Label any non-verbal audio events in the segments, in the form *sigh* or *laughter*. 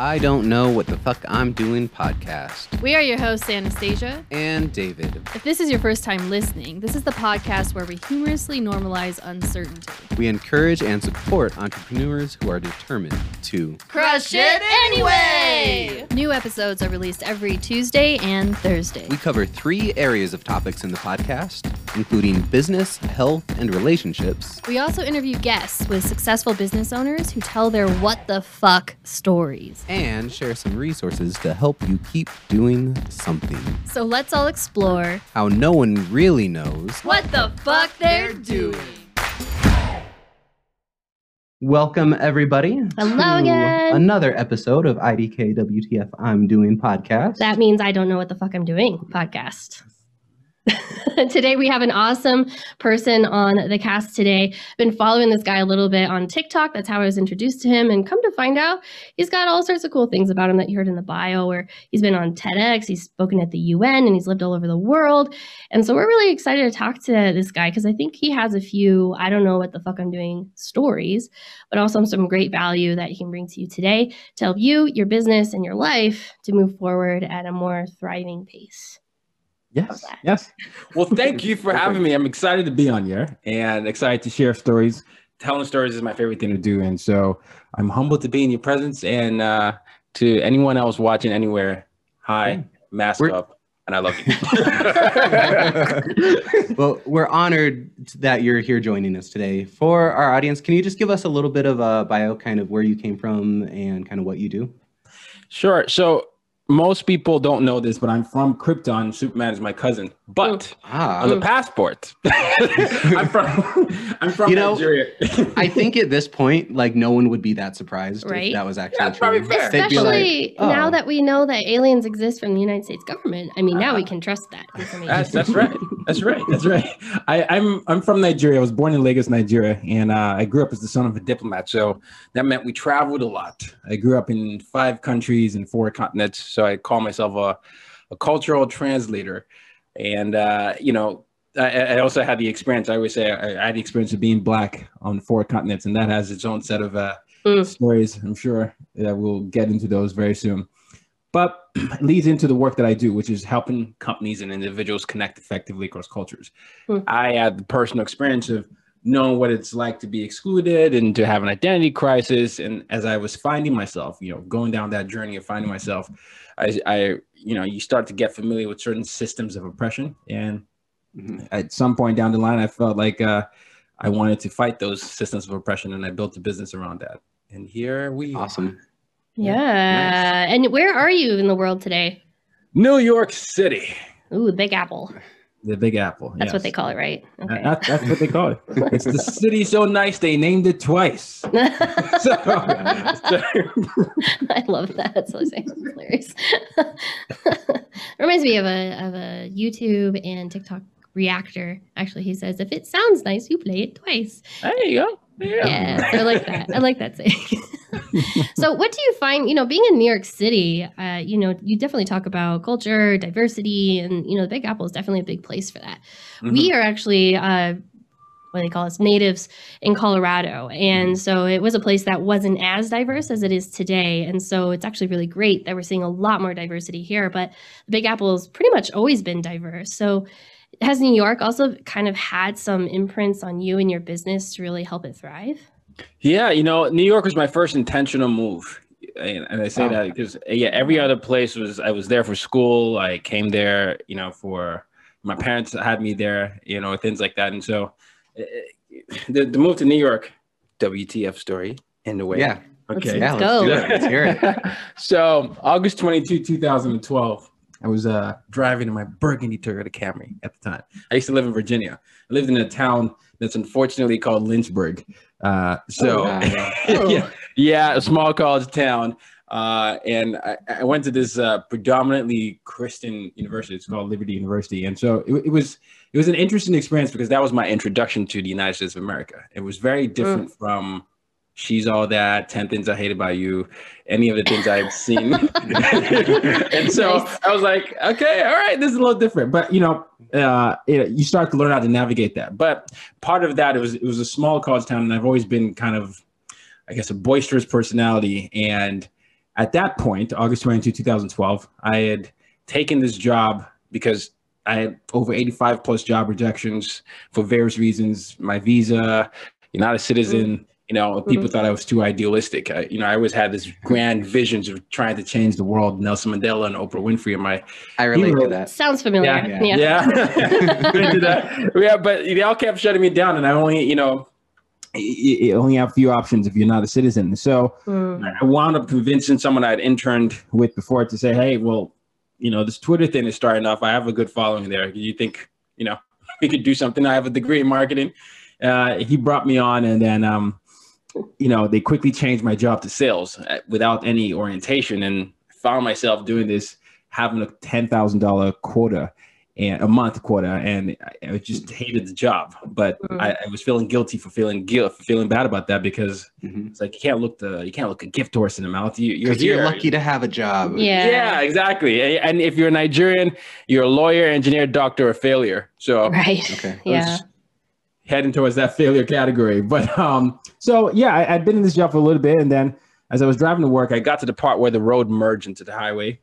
I Don't Know What the Fuck I'm Doing podcast. We are your hosts, Anastasia. And David. If this is your first time listening, this is the podcast where we humorously normalize uncertainty. We encourage and support entrepreneurs who are determined to crush it anyway. New episodes are released every Tuesday and Thursday. We cover three areas of topics in the podcast, including business, health, and relationships. We also interview guests with successful business owners who tell their what the fuck stories and share some resources to help you keep doing something. So let's all explore how no one really knows what the fuck they're doing. Welcome, everybody. Hello again. Another episode of IDK WTF I'm Doing podcast. That means I don't know what the fuck I'm doing podcast. *laughs* today we have an awesome person on the cast today. Been following this guy a little bit on TikTok. That's how I was introduced to him. And come to find out, he's got all sorts of cool things about him that you heard in the bio, where he's been on TEDx, he's spoken at the UN, and he's lived all over the world. And so we're really excited to talk to this guy because I think he has a few, I don't know what the fuck I'm doing stories, but also some great value that he can bring to you today to help you, your business, and your life to move forward at a more thriving pace. Yes. Yes. *laughs* Well, thank you for having me. I'm excited to be on here and excited to share stories. Telling stories is my favorite thing to do. And so I'm humbled to be in your presence. And uh, to anyone else watching anywhere, hi, mask we're- up. And I love you. *laughs* well, we're honored that you're here joining us today. For our audience, can you just give us a little bit of a bio, kind of where you came from and kind of what you do? Sure. So most people don't know this, but I'm from Krypton. Superman is my cousin. But ah. on the passport, *laughs* I'm from *laughs* I'm from you know, Nigeria. I think at this point, like no one would be that surprised right? if that was actually yeah, true. Especially like, oh. now that we know that aliens exist from the United States government. I mean, now uh, we can trust that information. That's, that's right. That's right. That's right. I, I'm I'm from Nigeria. I was born in Lagos, Nigeria, and uh, I grew up as the son of a diplomat. So that meant we traveled a lot. I grew up in five countries and four continents. So I call myself a, a cultural translator. And, uh, you know, I, I, also had the experience. I always say I, I, had the experience of being black on four continents, and that has its own set of uh, mm. stories. I'm sure that we'll get into those very soon. But it *clears throat* leads into the work that I do, which is helping companies and individuals connect effectively across cultures. Mm. I had the personal experience of knowing what it's like to be excluded and to have an identity crisis. And as I was finding myself, you know, going down that journey of finding myself, I, I you know, you start to get familiar with certain systems of oppression. And mm-hmm. at some point down the line, I felt like uh, I wanted to fight those systems of oppression, and I built a business around that. And here we awesome. Are. Yeah. Nice. And where are you in the world today? New York City. Ooh, the Big Apple. The Big Apple. That's yes. what they call it, right? Okay. That, that's what they call it. *laughs* It's the city so nice they named it twice. *laughs* so, so. *laughs* I love that. That's so hilarious. Reminds me of a of a YouTube and TikTok reactor. Actually, he says, "If it sounds nice, you play it twice." There you go. Yeah, yeah I like that. I like that saying. *laughs* so, what do you find? You know, being in New York City, uh, you know, you definitely talk about culture, diversity, and you know, the Big Apple is definitely a big place for that. Mm-hmm. We are actually. Uh, what they call us natives in Colorado. And mm-hmm. so it was a place that wasn't as diverse as it is today. And so it's actually really great that we're seeing a lot more diversity here. But the Big Apple has pretty much always been diverse. So has New York also kind of had some imprints on you and your business to really help it thrive? Yeah, you know, New York was my first intentional move. And, and I say that because yeah, every other place was I was there for school. I came there, you know, for my parents had me there, you know, things like that. And so uh, the, the move to New York, WTF story in the way. Yeah. Okay. Let's, let's go. Let's, let's hear it. *laughs* so August 22, 2012, I was uh, driving in my burgundy Toyota Camry at the time. I used to live in Virginia. I lived in a town that's unfortunately called Lynchburg. Uh, so, oh, wow. *laughs* yeah, yeah, a small college town. Uh, and I, I, went to this uh, predominantly Christian university. It's called Liberty University, and so it, it, was it was an interesting experience because that was my introduction to the United States of America. It was very different mm. from She's All That, 10 Things I Hated About You, any of the things I've seen. *laughs* and so nice. I was like, okay, all right, this is a little different. But, you know, uh, it, you start to learn how to navigate that. But part of that, it was, it was a small college town, and I've always been kind of, I guess, a boisterous personality. And at that point, August 22, 2012, I had taken this job because I had over 85 plus job rejections for various reasons. My visa, you're not a citizen. You know, people Mhm. thought I was too idealistic. I, you know, I always had this grand visions of trying to change the world. Nelson Mandela and Oprah Winfrey and my I relate to that. Sounds familiar. Yeah. Yeah. yeah. *laughs* *laughs* Into that. yeah, but they all kept shutting me down, and I only, you know, you, you only have a few options if you're not a citizen. So Mm. I wound up convincing someone I'd interned with before to say, "Hey, well, you know, this Twitter thing is starting off. I have a good following there. Do you think, you know, *laughs* we could do something? I have a degree in marketing." Uh, he brought me on, and then, um, you know, they quickly changed my job to sales uh, without any orientation, and found myself doing this, having a ten thousand dollar quota and a month quota, and I, I just hated the job. But Mhm. I, I was feeling guilty for feeling guilt, for feeling bad about that because Mhm. it's like you can't look the you can't look a gift horse in the mouth. You, you're Because you're lucky to have a job. Yeah. Yeah, exactly. A- And if you're a Nigerian, you're a lawyer, engineer, doctor, or failure. So Right. Okay. Yeah. Heading towards that failure category. *laughs* But um, so yeah, I, I'd been in this job for a little bit, and then as I was driving to work, I got to the part where the road merged into the highway.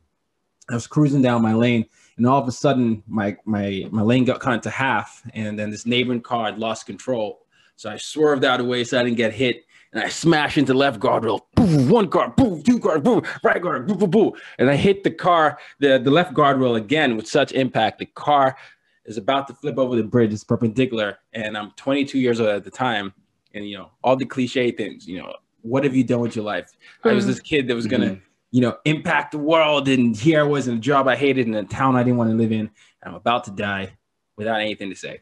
I was cruising down my lane, and all of a sudden, my my my lane got cut into half, and then this neighboring car had lost control. So I swerved out of the way so I didn't get hit, and I smashed into left guardrail. Boom, one car, boom, two cars, boom, right guard, boom, boom, boom, and I hit the car, the the left guardrail again with such impact. The car is about to flip over the bridge. It's perpendicular, and I'm 22 years old at the time, and you know all the cliche things. You know, what have you done with your life? I was Mhm. this kid that was gonna Mhm. you know, impact the world. And here I was in a job I hated in a town I didn't want to live in. I'm about to die without anything to say.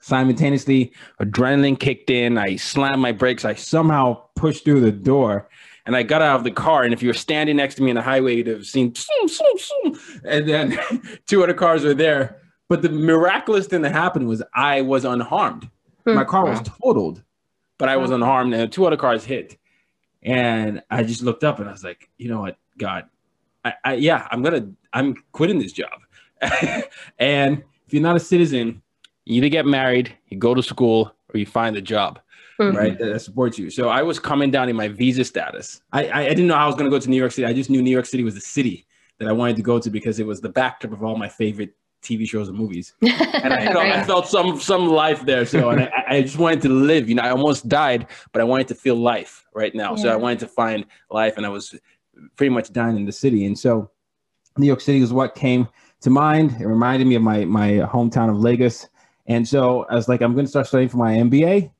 Simultaneously, adrenaline kicked in. I slammed my brakes. I somehow pushed through the door and I got out of the car. And if you were standing next to me in the highway, you'd have seen, zoom, zoom, zoom. and then *laughs* two other cars were there. But the miraculous thing that happened was I was unharmed. Hmm. My car was totaled, but I was unharmed, and two other cars hit. And I just looked up and I was like, you know what, God, I, I yeah, I'm gonna, I'm quitting this job. *laughs* and if you're not a citizen, you either get married, you go to school, or you find a job, Mhm. right, that, that supports you. So I was coming down in my visa status. I, I, I didn't know how I was gonna go to New York City. I just knew New York City was the city that I wanted to go to because it was the backdrop of all my favorite TV shows and movies *laughs* and I felt, I Right. felt some some life there. So and I, I just wanted to live. You know, I almost died, but I wanted to feel life right now. So I wanted to find life, and I was pretty much dying in the city. And so New York City was what came to mind. It reminded me of my my hometown of Lagos. And so I was like, I'm going to start studying for my MBA.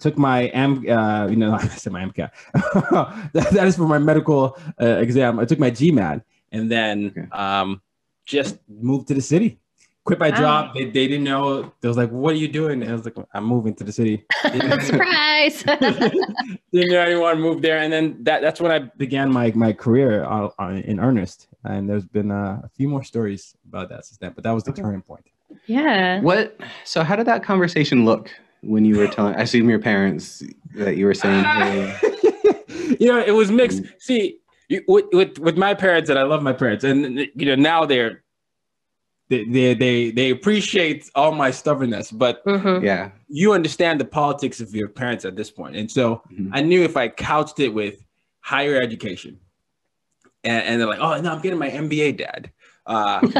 Took my M, uh, you know, *laughs* I said my MCAT. *laughs* that, that is for my medical uh, exam. I took my GMAT, and then Okay. um, just moved to the city. Quit my Wow. job. They, they didn't know. They was like, "What are you doing?" And I was like, "I'm moving to the city." *laughs* Surprise. didn't know *laughs* *laughs* anyone moved there, and then that that's when I began my my career uh, uh, in earnest. And there's been uh, a few more stories about that since then, but that was the Okay. turning point. yeah. What? So, how did that conversation look when you were telling? I assume your parents that you were saying, "Hey, you know, it was mixed. See, you- with, with with my parents, and I love my parents, and you know now they're they they they, they appreciate all my stubbornness, but Mhm. yeah, you understand the politics of your parents at this point, and so Mhm. I knew if I couched it with higher education, and, and they're like, "Oh no, I'm getting my MBA, Dad." Uh, *laughs*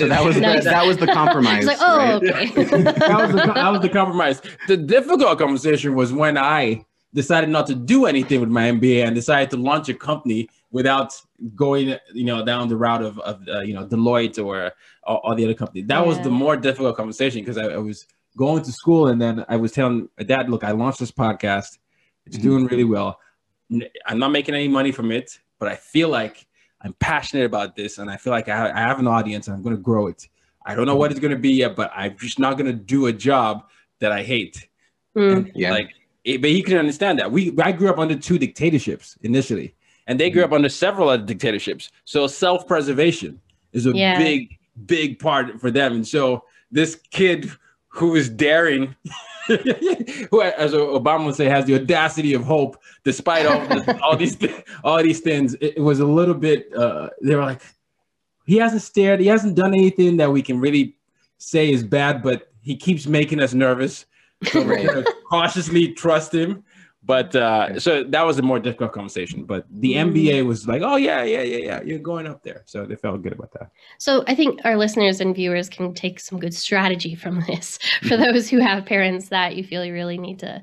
so that was Nice. that, that was the *laughs* compromise. Like, oh, right? okay. *laughs* that was the that was the compromise. The difficult conversation was when I decided not to do anything with my MBA and decided to launch a company without going, you know, down the route of, of uh, you know, Deloitte or all, all the other companies. That was the more difficult conversation because I, I was going to school and then I was telling my dad, look, I launched this podcast. It's Mhm. doing really well. I'm not making any money from it, but I feel like I'm passionate about this and I feel like I, ha- I have an audience and I'm going to grow it. I don't know what it's going to be yet, but I'm just not going to do a job that I hate. Mm. And, Yeah. Like, it, but he can understand that. We I grew up under two dictatorships initially, and they grew up under several other dictatorships. So self-preservation is a Yeah. big, big part for them. And so this kid who is daring, *laughs* who, as Obama would say, has the audacity of hope, despite all this, *laughs* all these all these things, it, was a little bit. Uh, they were like, he hasn't stared, he hasn't done anything that we can really say is bad, but he keeps making us nervous. So we're *laughs* Right. gonna cautiously trust him. But uh, so that was a more difficult conversation. But the. MBA was like, oh yeah, yeah, yeah, yeah, you're going up there. So they felt good about that. So I think our listeners and viewers can take some good strategy from *laughs* this for Mm-hmm. those who have parents that you feel you really need to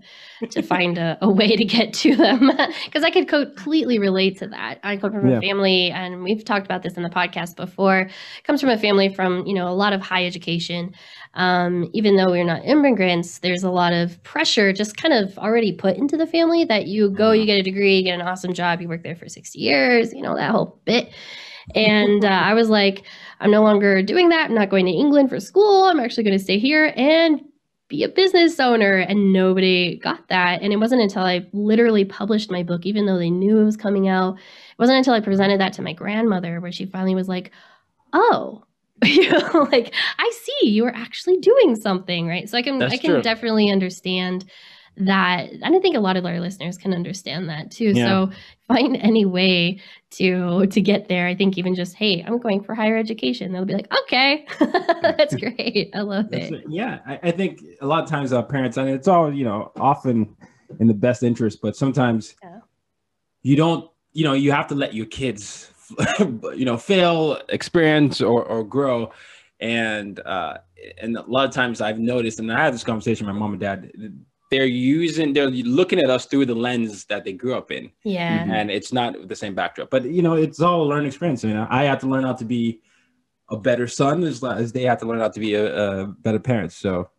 to find a, a way to get to them. *laughs* Because I could completely relate to that. I come from Yeah. a family, and we've talked about this in the podcast before. Comes from a family from you know a lot of high education. Um, even though we're not immigrants, there's a lot of pressure just kind of already put into the family that you go, you get a degree, you get an awesome job, you work there for 60 years, you know, that whole bit. And uh, I was like, I'm no longer doing that. I'm not going to England for school. I'm actually going to stay here and be a business owner. And nobody got that. And it wasn't until I literally published my book, even though they knew it was coming out, it wasn't until I presented that to my grandmother where she finally was like, oh, *laughs* you know, like I see you are actually doing something, right? So I can That's I can true. definitely understand that and I think a lot of our listeners can understand that too. Yeah. So *laughs* find any way to to get there. I think even just, hey, I'm going for higher education. They'll be like, okay, *laughs* that's great. I love That's it. it. Yeah, I, I think a lot of times our parents, and it's all you know, often in the best interest, but sometimes Yeah. you don't. You know, you have to let your kids, *laughs* you know, fail, experience, or or grow, and uh, and a lot of times I've noticed, and I had this conversation with my mom and dad. They're using, they're looking at us through the lens that they grew up in, Yeah. and it's not the same backdrop. But you know, it's all a learning experience. You know, I had to learn how to be a better son as, as they had to learn how to be a, a better parent. So,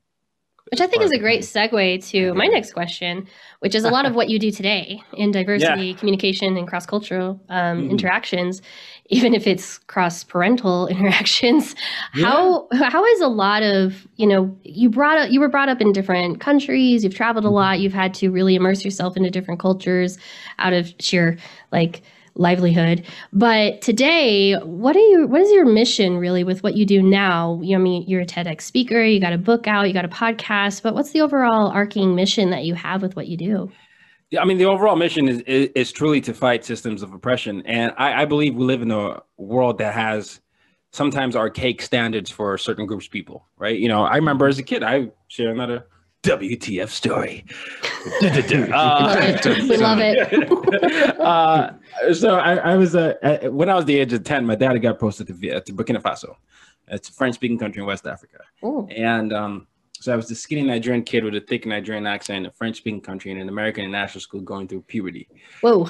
Which I think is a great segue to my next question, which is a lot of what you do today in diversity, communication, and cross cultural um, Mhm. interactions, even if it's cross parental *laughs* interactions. How how is a lot of you know you brought up you were brought up in different countries, you've traveled a lot, you've had to really immerse yourself into different cultures out of sheer like livelihood. But today, what are you what is your mission really with what you do now? You I mean, you're a TEDx speaker, you got a book out, you got a podcast, but what's the overall arcing mission that you have with what you do? Yeah, I mean, the overall mission is, is, is truly to fight systems of oppression. And I, I believe we live in a world that has sometimes archaic standards for certain groups of people, right? You know, I remember as a kid, I share another WTF story. *laughs* Uh, We love *laughs* it. *laughs* uh, so I, I was, uh, uh, when I was the age of 10, my dad got posted to, to Burkina Faso. It's a French speaking country in West Africa. Ooh. And um, so I was the skinny Nigerian kid with a thick Nigerian accent in a French speaking country in an American international school going through puberty. Whoa.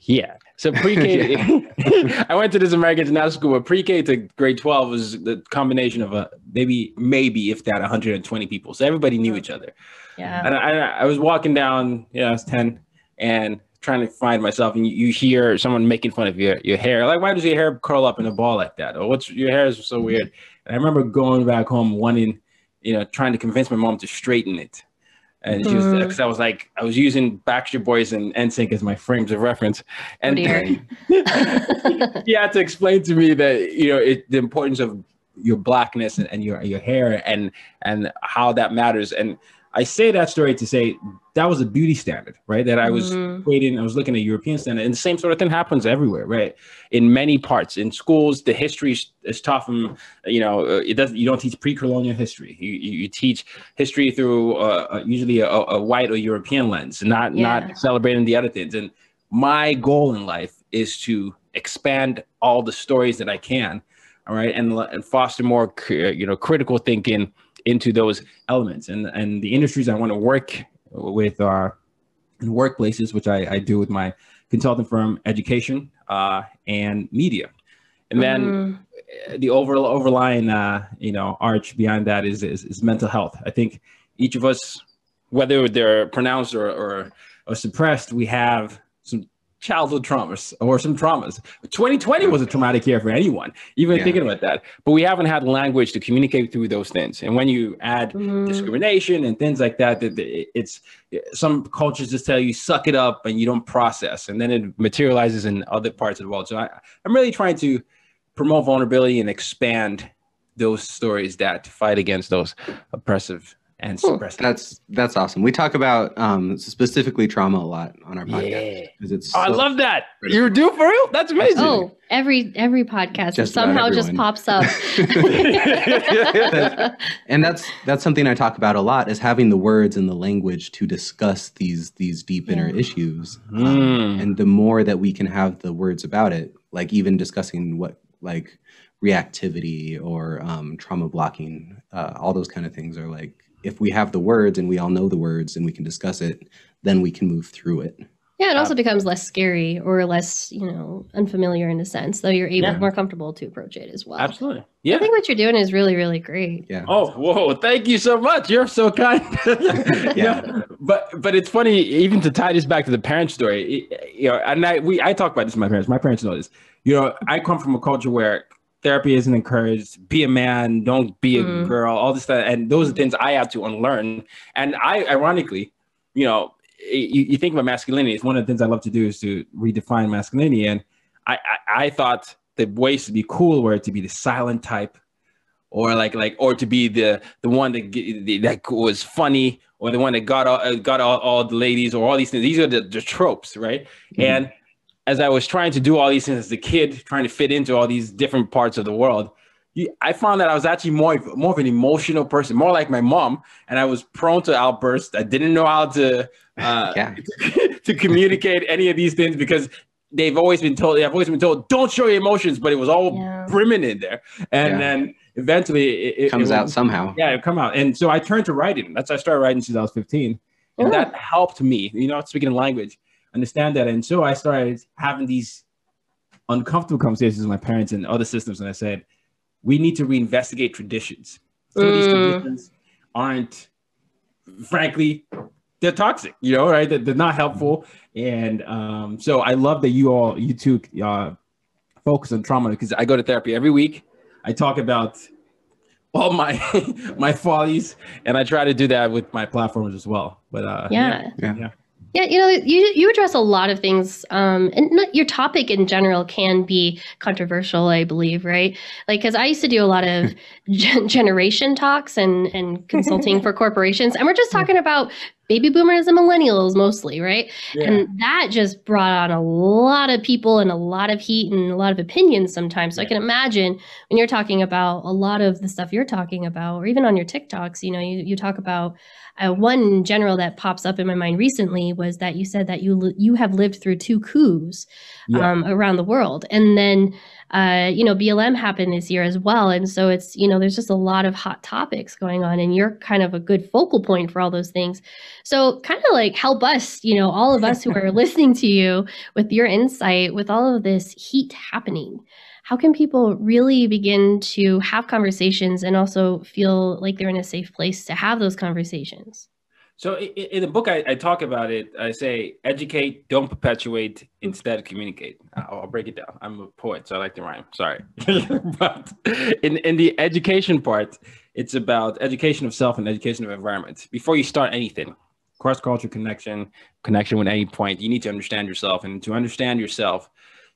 Yeah. So pre-K, *laughs* *laughs* I went to this American international school, but pre-K to grade 12 was the combination of a maybe, maybe if that 120 people. So everybody knew each other. Yeah. And I, I was walking down, yeah, I was 10 and trying to find myself. And you, you hear someone making fun of your, your hair. Like, why does your hair curl up in a ball like that? Or what's your hair is so weird. And I remember going back home wanting, you know, trying to convince my mom to straighten it. And she was, because I was like, I was using Backstreet Boys and NSYNC as my frames of reference. And dear. *laughs* he had to explain to me that you know it, the importance of your blackness and, and your your hair and and how that matters and i say that story to say that was a beauty standard right that i was Mhm. waiting i was looking at european standard and the same sort of thing happens everywhere right in many parts in schools the history is, taught from you know uh, it doesn't you don't teach pre-colonial history you, you, you teach history through uh, uh, usually a, a white or european lens not Yeah. not celebrating the other things and my goal in life is to expand all the stories that I can, all right, and, and foster more, you know, critical thinking into those elements. And and the industries I want to work with are in workplaces, which I, I do with my consulting firm, education, uh, and media. And then Mhm. the over, overlying, uh, you know, arch behind that is, is is mental health. I think each of us, whether they're pronounced or or, or suppressed, we have some childhood traumas or some traumas. 2020 was a traumatic year for anyone, even Yeah. thinking about that. But we haven't had language to communicate through those things. And when you add Mhm. discrimination and things like that, that that it's some cultures just tell you suck it up and you don't process, and then it materializes in other parts of the world. So I, I'm really trying to promote vulnerability and expand those stories that fight against those oppressive and suppress it. That's that's awesome. We talk about um, specifically trauma a lot on our podcast Yeah. because it's. Oh, I love that. You do for real? That's amazing. Oh, every every podcast Just somehow just pops up. *laughs* *laughs* and that's that's something I talk about a lot is having the words and the language to discuss these these deep inner Yeah. issues. Um, Mm. and the more that we can have the words about it, like even discussing what like reactivity or um, trauma blocking, uh, all those kind of things are like if we have the words and we all know the words and we can discuss it, then we can move through it. yeah, it also becomes less scary or less, you know, unfamiliar in a sense, though you're able Yeah. more comfortable to approach it as well. Absolutely. Yeah. I think what you're doing is really, really great. Yeah. Oh, whoa! Thank you so much. You're so kind. *laughs* Yeah. but but it's funny even to tie this back to the parent story. You know, and I we I talk about this with my parents. My parents know this. You know, I come from a culture where therapy isn't encouraged. Be a man. Don't be a Mm. girl. All this stuff, and those are things I have to unlearn. And I, ironically, you know, you, you think about masculinity. It's one of the things I love to do is to redefine masculinity. And I I, I thought the ways to be cool were to be the silent type or like like or to be the the one that that was funny or the one that got all, got all, all the ladies or all these things these are the, the tropes right Mhm. and as i was trying to do all these things as a kid trying to fit into all these different parts of the world you, i found that i was actually more more of an emotional person more like my mom and i was prone to outbursts i didn't know how to *laughs* uh, Yeah. *laughs* to communicate any of these things because they've always been told i've always been told don't show your emotions but it was all Yeah. brimming in there and Yeah. then eventually it, it Comes it out was- somehow. yeah it come out and so i turned to writing that's i started writing since i was 15 and Oh. that helped me you know speaking language understand that and so i started having these uncomfortable conversations with my parents and other systems and i said we need to reinvestigate traditions some of these Mm. traditions aren't frankly they're toxic you know right they're, they're not helpful and um, so i love that you all you two uh, focus on trauma because i go to therapy every week i talk about all my *laughs* my follies and i try to do that with my platforms as well but uh Yeah. Yeah. yeah. Yeah, you know, you you address a lot of things, um, and not, your topic in general can be controversial, I believe, right? Like, because I used to do a lot of *laughs* gen- generation talks and and consulting *laughs* for corporations, and we're just talking about baby boomers and millennials mostly, right? Yeah. And that just brought on a lot of people and a lot of heat and a lot of opinions sometimes. So I can imagine when you're talking about a lot of the stuff you're talking about, or even on your TikToks, you know, you, you talk about uh, one general that pops up in my mind recently was that you said that you you have lived through two coups Yeah. um, around the world, and then uh, you know BLM happened this year as well, and so it's you know there's just a lot of hot topics going on, and you're kind of a good focal point for all those things. So kind of like help us, you know, all of us who are *laughs* listening to you with your insight with all of this heat happening. How can people really begin to have conversations and also feel like they're in a safe place to have those conversations? So in the book, I, I talk about it. I say, educate, don't perpetuate, instead communicate. I'll, I'll break it down. I'm a poet, so I like to rhyme. Sorry, *laughs* but in in the education part, it's about education of self and education of environment. Before you start anything, cross cultural connection, connection with any point, you need to understand yourself, and to understand yourself,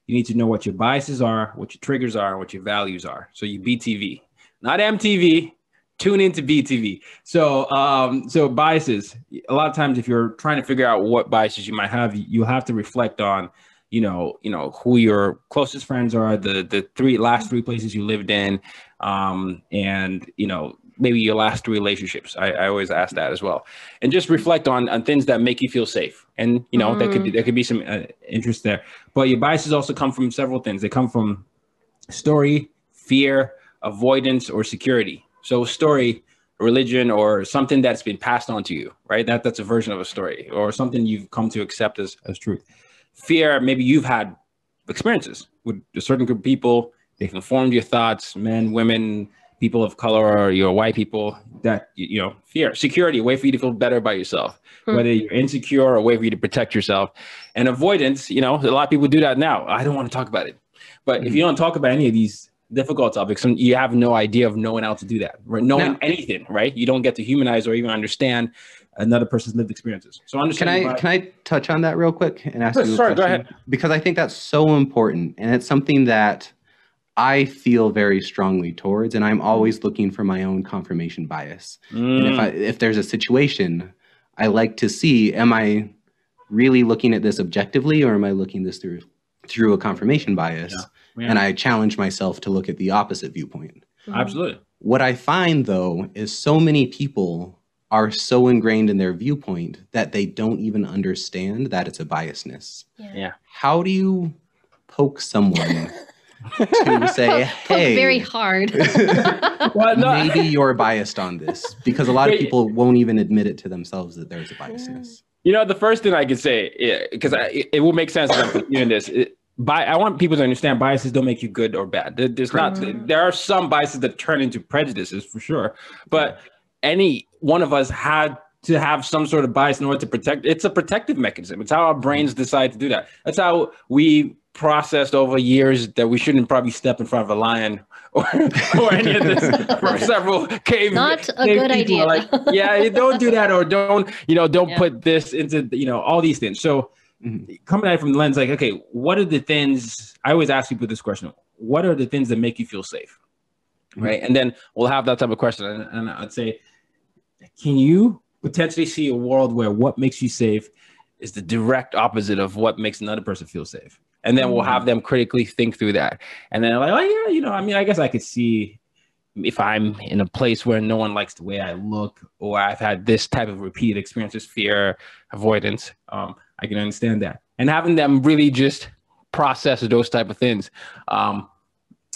you need to know what your biases are, what your triggers are, what your values are. So you BTV, not MTV. Tune into BTV. So, um, so biases. A lot of times, if you're trying to figure out what biases you might have, you have to reflect on, you know, you know who your closest friends are, the the three last three places you lived in, um, and you know maybe your last three relationships. I, I always ask that as well, and just reflect on on things that make you feel safe. And you know, there could be there could be some uh, interest there, but your biases also come from several things. They come from story, fear, avoidance, or security. So story, religion, or something that's been passed on to you, right? That that's a version of a story, or something you've come to accept as, as truth. Fear, maybe you've had experiences with a certain group of people. They've informed your thoughts, men, women, people of color, or your white people. That you know, fear, security, a way for you to feel better about yourself. Hmm. Whether you're insecure, or a way for you to protect yourself. And avoidance, you know, a lot of people do that now. I don't want to talk about it. But if you don't talk about any of these difficult topics, you have no idea of knowing how to do that, right? Knowing Now- anything, right? You don't get to humanize or even understand another person's lived experiences. So Can. I can I touch on that real quick and ask Sure, you a sorry, go question? Because I think that's so important, and it's something that I feel very strongly towards, and I'm always looking for my own confirmation bias. And if Mm, I if there's a situation, I like to see am I really looking at this objectively or am I looking this through through a confirmation bias? yeah, And I challenge myself to look at the opposite viewpoint. absolutely. What I find though is so many people are so ingrained in their viewpoint that they don't even understand that it's a biasness. Yeah. How do you poke someone *laughs* to say, Poke, poke hey, very hard. *laughs* Well, no, maybe you're biased on this? Because a lot of people won't even admit it to themselves that there's a biasness. You know, the first thing I could say, because it, it will make sense if I'm continuing this. It, bi- I want people to understand biases don't make you good or bad. There- There's not. Correct. There are some biases that turn into prejudices for sure, but any one of us had to have some sort of bias in order to protect. It's a protective mechanism. It's how our brains decide to do that. That's how we processed over years that we shouldn't probably step in front of a lion *laughs* or, or any of this *laughs* for several cave Not a cave good people idea. like, yeah, don't do that, or don't, you know, don't Yeah. put this into, you know, all these things. So Mhm. coming at it from the lens, like, okay, what are the things? I always ask people this question: What are the things that make you feel safe? Mhm. Right, and then we'll have that type of question, and, and I'd say, can you potentially see a world where what makes you safe is the direct opposite of what makes another person feel safe? And then we'll have them critically think through that, and then like, oh yeah, you know, I mean, I guess I could see if I'm in a place where no one likes the way I look, or I've had this type of repeated experiences, fear, avoidance, um, I can understand that. And having them really just process those type of things, um,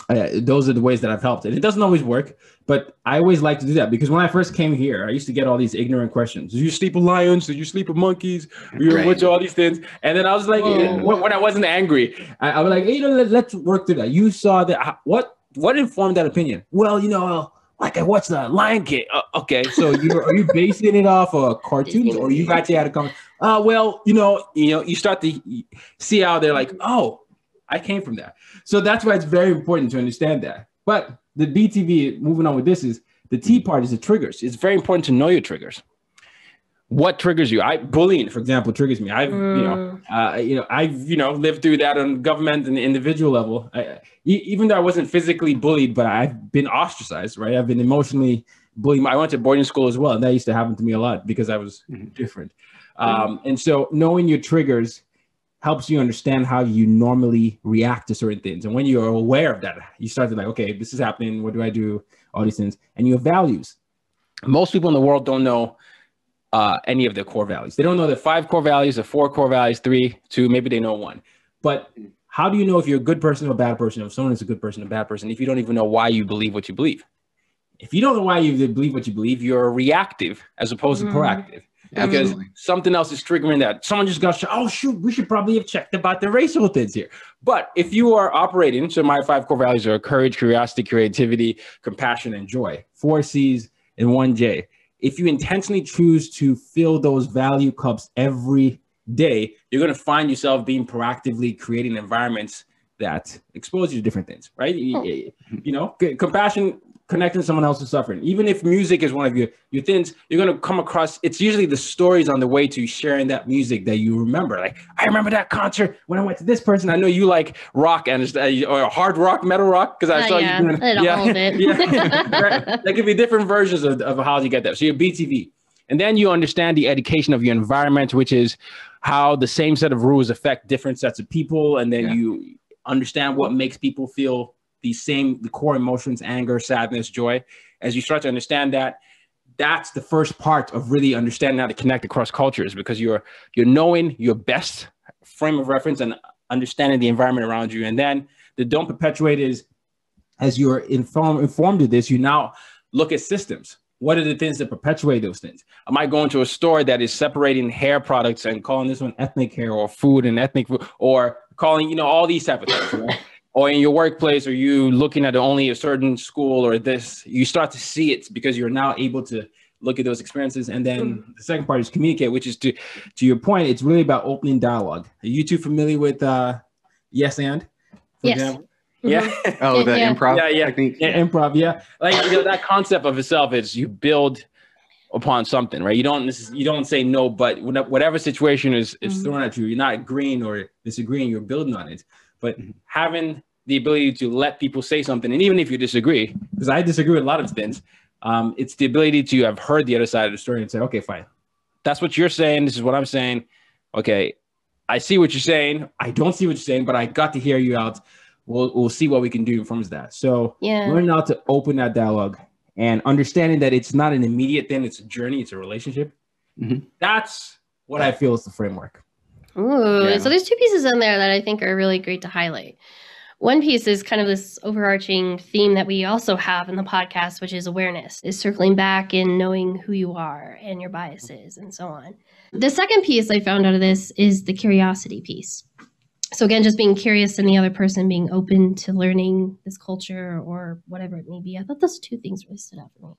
uh, those are the ways that I've helped. And it doesn't always work, but I always like to do that because when I first came here, I used to get all these ignorant questions. Do you sleep with lions? Do you sleep with monkeys? You know, Right. which all these things. And then I was like, Whoa. when, when I wasn't angry, I, I was like, hey, you know, let, let's work through that. You saw that. What what informed that opinion? Well, you know, like I watched the Lion King. Uh, okay, so you are you basing it off of cartoons, or you actually had a comment? Uh, well, you know, you know, you start to see how they're like, oh, I came from that. So that's why it's very important to understand that. But the BTV, moving on with this, is the T part is the triggers. It's very important to know your triggers. What triggers you? I bullying, for example, triggers me. I've you know, uh, you know, I've you know lived through that on government and individual level. I, even though I wasn't physically bullied, but I've been ostracized. Right, I've been emotionally bullied. I went to boarding school as well, and that used to happen to me a lot because I was Mhm. different. Um, and so knowing your triggers helps you understand how you normally react to certain things. And when you're aware of that, you start to like, okay, this is happening. What do I do? All these things. And your values. Most people in the world don't know uh, any of their core values. They don't know the five core values, the four core values, three, two, maybe they know one. But how do you know if you're a good person or a bad person, if someone is a good person or a bad person, if you don't even know why you believe what you believe? If you don't know why you believe what you believe, you're reactive as opposed to Mhm. Proactive because something else is triggering that. Someone just got shot. Oh shoot, we should probably have checked about the racial things here. But if you are operating, so my five core values are courage, curiosity, creativity, compassion, and joy. Four C's and one J. If you intentionally choose to fill those value cups every day, you're going to find yourself being proactively creating environments that expose you to different things, right? Oh. You know, compassion, connecting to someone else's suffering. Even if music is one of your, your things, you're going to come across, it's usually the stories on the way to sharing that music that you remember. Like, I remember that concert when I went to this person. I know you like rock and uh, or hard rock, metal rock, because I Uh, saw yeah, you doing a little bit. yeah. *laughs* *laughs* Right. There could be different versions of, of how you get that. So your BTV. And then you understand the education of your environment, which is how the same set of rules affect different sets of people. And then Yeah. you understand what makes people feel the same, the core emotions, anger, sadness, joy. As you start to understand that, that's the first part of really understanding how to connect across cultures because you're you're knowing your best frame of reference and understanding the environment around you. And then the don't perpetuate is as you're inform, informed of this, you now look at systems. What are the things that perpetuate those things? Am I going to a store that is separating hair products and calling this one ethnic hair or food and ethnic food, or calling, you know, all these type of things, right? Or in your workplace, are you looking at only a certain school or this? You start to see it because you're now able to look at those experiences. And then the second part is communicate, which is to to your point, it's really about opening dialogue. Are you too familiar with uh yes and? For Yes. example? Mhm. Yeah. *laughs* Oh, the Yeah. improv Yeah, yeah. technique. yeah, improv. Yeah, like you know, that concept of itself is you build upon something, right? You don't necess- you don't say no, but whatever situation is is Mhm. thrown at you, you're not agreeing or disagreeing. You're building on it. But Mhm. having the ability to let people say something, and even if you disagree, because I disagree with a lot of things, um, it's the ability to have heard the other side of the story and say, okay, fine, that's what you're saying. This is what I'm saying. Okay, I see what you're saying. I don't see what you're saying, but I got to hear you out. We'll we'll see what we can do from that. So Yeah. learning how to open that dialogue and understanding that it's not an immediate thing, it's a journey, it's a relationship. Mhm. That's what I feel is the framework. Ooh, Yeah. so there's two pieces in there that I think are really great to highlight. One piece is kind of this overarching theme that we also have in the podcast, which is awareness, is circling back and knowing who you are and your biases and so on. The second piece I found out of this is the curiosity piece. So again, just being curious and the other person being open to learning this culture or whatever it may be. I thought those two things really stood out for me.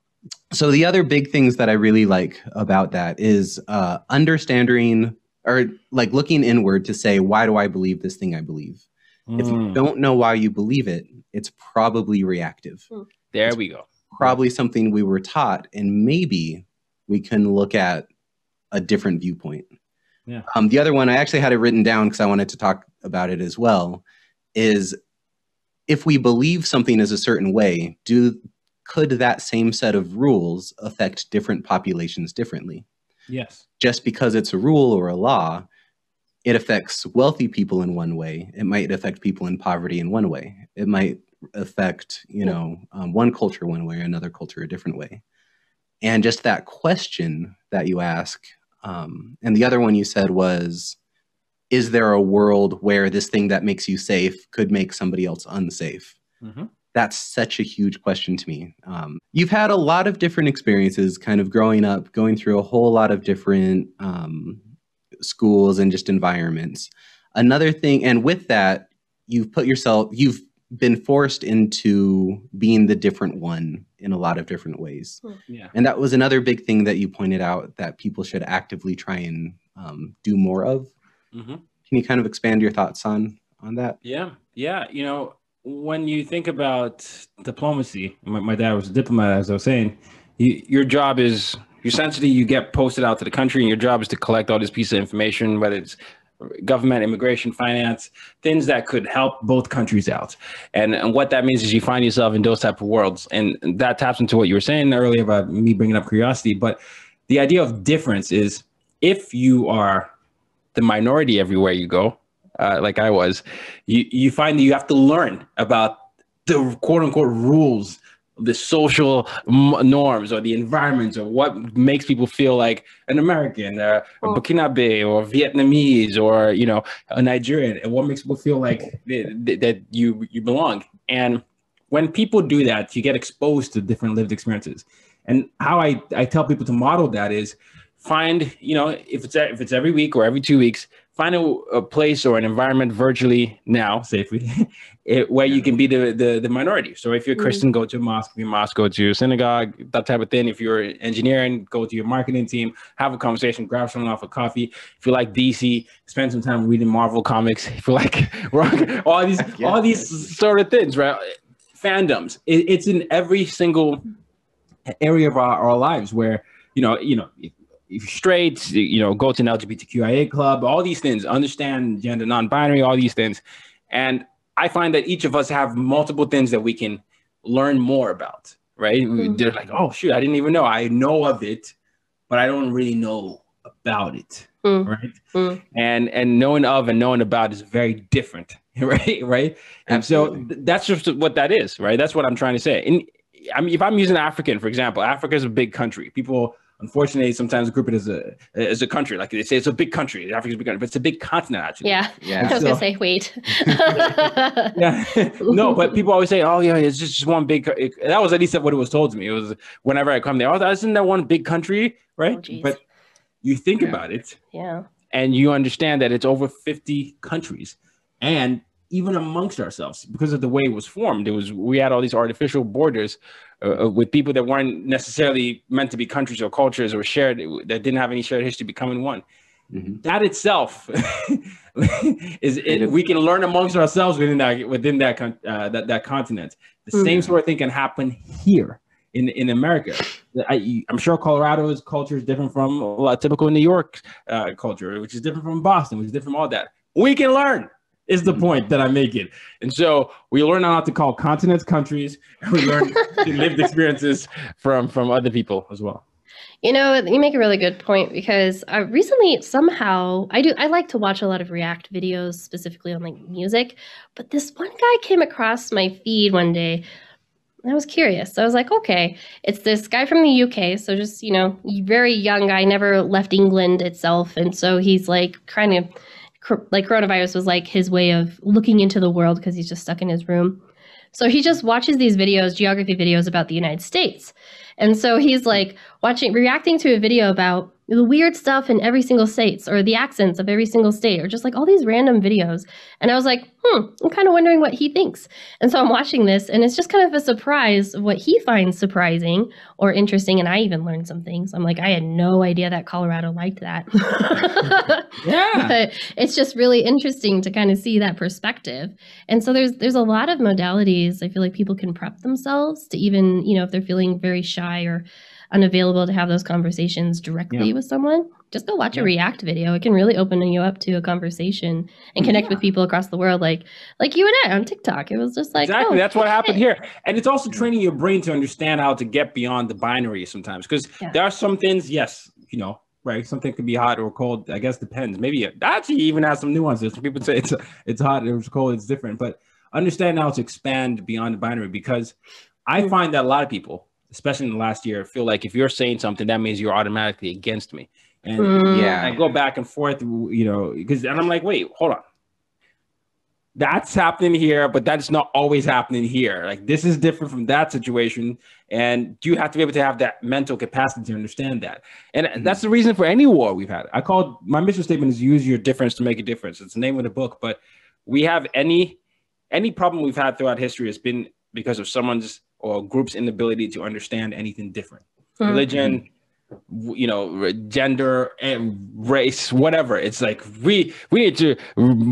so the other big things that i really like about that is uh, understanding or like looking inward to say why do i believe this thing i believe if you Mm, don't know why you believe it it's probably reactive there we go. probably something we were taught and maybe we can look at a different viewpoint Yeah. um, the other one i actually had it written down because i wanted to talk about it as well is if we believe something is a certain way do could that same set of rules affect different populations differently Yes. just because it's a rule or a law, it affects wealthy people in one way. It might affect people in poverty in one way. It might affect, you know, um, one culture one way, another culture a different way. And just that question that you ask, um, and the other one you said was, is there a world where this thing that makes you safe could make somebody else unsafe? Mhm. that's such a huge question to me. Um, you've had a lot of different experiences kind of growing up, going through a whole lot of different um, schools and just environments. Another thing, and with that, you've put yourself, you've been forced into being the different one in a lot of different ways. Yeah. And that was another big thing that you pointed out that people should actively try and um, do more of. Mhm. Can you kind of expand your thoughts on on that? Yeah, yeah. You know, when you think about diplomacy, my, my dad was a diplomat, as I was saying. You, your job is essentially you get posted out to the country, and your job is to collect all this piece of information, whether it's government, immigration, finance, things that could help both countries out. And, and what that means is you find yourself in those type of worlds, and that taps into what you were saying earlier about me bringing up curiosity. But the idea of difference is if you are the minority everywhere you go, uh, like I was, you you find that you have to learn about the quote unquote rules, the social m- norms, or the environments, or what makes people feel like an American, uh, a Oh. Burkinabe, or Vietnamese, or you know a Nigerian, and what makes people feel like th- th- that you you belong. And when people do that, you get exposed to different lived experiences. And how I, I tell people to model that is find, you know, if it's if it's every week or every two weeks, find a, a place or an environment virtually now safely *laughs* it, where you can be the, the the minority. So if you're Mhm. Christian, go to a mosque. If you're mosque, go to a synagogue, that type of thing. If you're engineering, go to your marketing team, have a conversation, grab someone off a coffee. If you like DC, spend some time reading Marvel comics. If you like *laughs* rock, all these *laughs* Yeah. all these sort of things, right? Fandoms. It, it's in every single area of our, our lives where you know you know if, you're straight you know go to an lgbtqia club all these things understand gender non-binary all these things. And i find that each of us have multiple things that we can learn more about right? Mhm. they're like oh shoot i didn't even know. I know of it but i don't really know about it Mm. right? Mm. and and knowing of and knowing about is very different *laughs* right? Right? And so th- that's just what that is right? That's what i'm trying to say. And i mean if i'm using african for example africa is a big country. People unfortunately sometimes group it as a as a country like they say it's a big country africa's a big country but it's a big continent actually Yeah. I Yeah. was gonna say, wait. *laughs* yeah no but people always say oh yeah it's just one big it- that was at least what it was told to me it was whenever i come there oh isn't that one big country right Oh, but you think Yeah. about it yeah. and you understand that it's over 50 countries and even amongst ourselves because of the way it was formed it was we had all these artificial borders uh, uh, with people that weren't necessarily meant to be countries or cultures or shared that didn't have any shared history becoming one Mhm. that itself *laughs* is it, we can learn amongst ourselves within that within that con- uh, that, that continent the same Mhm. sort of thing can happen here in in America. I, I'm sure Colorado's culture is different from a typical New York uh, culture, which is different from Boston, which is different from all that. We can learn. Is the point that I'm making. And so we learn how to call continents countries, and we learn *laughs* lived experiences from from other people as well. You know, you make a really good point because uh, recently somehow I do I like to watch a lot of React videos specifically on like music, but this one guy came across my feed one day. And I was curious. So I was like, okay, it's this guy from the UK, so just, you know, very young guy, never left England itself, and so he's like kind of like coronavirus was like his way of looking into the world because he's just stuck in his room. So he just watches these videos, geography videos about the United States. And so he's like watching, reacting to a video about the weird stuff in every single state or the accents of every single state or just like all these random videos. And I was like, hmm, I'm kind of wondering what he thinks. And so I'm watching this and it's just kind of a surprise what he finds surprising or interesting. And I even learned some things. I'm like, I had no idea that Colorado liked that. *laughs* yeah. but it's just really interesting to kind of see that perspective. And so there's there's a lot of modalities I feel like people can prep themselves to even, you know, if they're feeling very shy or unavailable to have those conversations directly Yeah. with someone, just go watch Yeah. a React video. It can really open you up to a conversation and mm-hmm. connect Yeah. with people across the world, like like you and I on TikTok. It was just like exactly. oh, That's what happened here. And it's also training your brain to understand how to get beyond the binary sometimes. Because there are some things, yes, you know, right? Something could be hot or cold. I guess depends. Maybe it actually even has some nuances. Some people say it's it's hot, it's cold, it's different. But understand how to expand beyond the binary because I mm. find that a lot of people, especially in the last year, I feel like if you're saying something, that means you're automatically against me. And Mm. Yeah. I go back and forth, you know, because and I'm like, wait, hold on. That's happening here, but that's not always happening here. Like this is different from that situation, and you have to be able to have that mental capacity to understand that. And that's the reason for any war we've had. I call my mission statement is use your difference to make a difference. It's the name of the book, but we have any any problem we've had throughout history has been because of someone's or group's inability to understand anything different. Mhm. religion you know gender and race whatever. It's like we we need to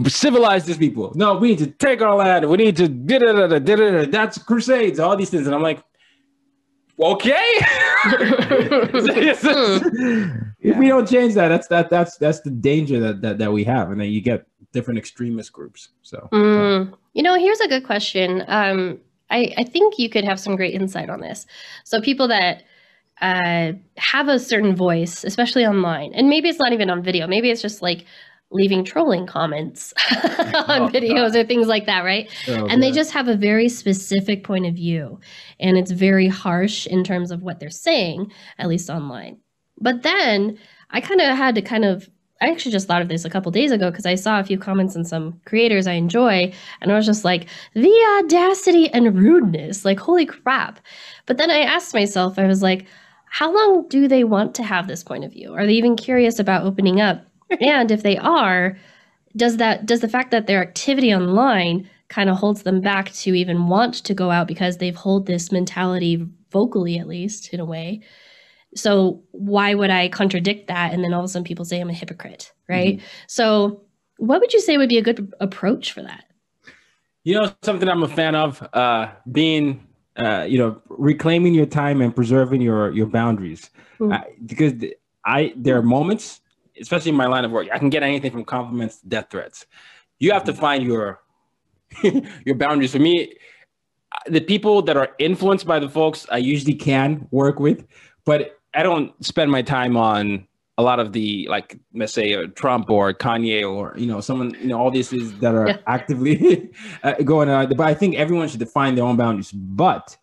civilize these people. No we need to take our land. We need to that's crusades all these things. And i'm like okay. *laughs* *laughs* If we don't change that that's that that's that's the danger that that, that we have. And then you get different extremist groups so. Mm. You know, here's a good question. Um, I, I think you could have some great insight on this. So, people that uh, have a certain voice, especially online, and maybe it's not even on video, maybe it's just like leaving trolling comments *laughs* on Oh, videos or things like that, right? so, and they just have a very specific point of view and it's very harsh in terms of what they're saying at least online but then i kind of had to kind of i actually just thought of this a couple days ago because i saw a few comments on some creators i enjoy and i was just like the audacity and rudeness like holy crap. But then i asked myself i was like how long do they want to have this point of view? Are they even curious about opening up? And if they are does that does the fact that their activity online kind of holds them back to even want to go out because they've hold this mentality vocally at least in a way so why would i contradict that and then all of a sudden people say i'm a hypocrite right so what would you say would be a good approach for that You know, something I'm a fan of, uh, being, uh, you know, reclaiming your time and preserving your your boundaries. Mm. Uh, because I there are moments, especially in my line of work, I can get anything from compliments to death threats. You have to find your *laughs* your boundaries. For me, the people that are influenced by the folks I usually can work with, but I don't spend my time on a lot of the like let's say uh, Trump or Kanye or you know someone you know all these is that are Yeah. actively *laughs* uh, going on. But I think everyone should define their own boundaries. But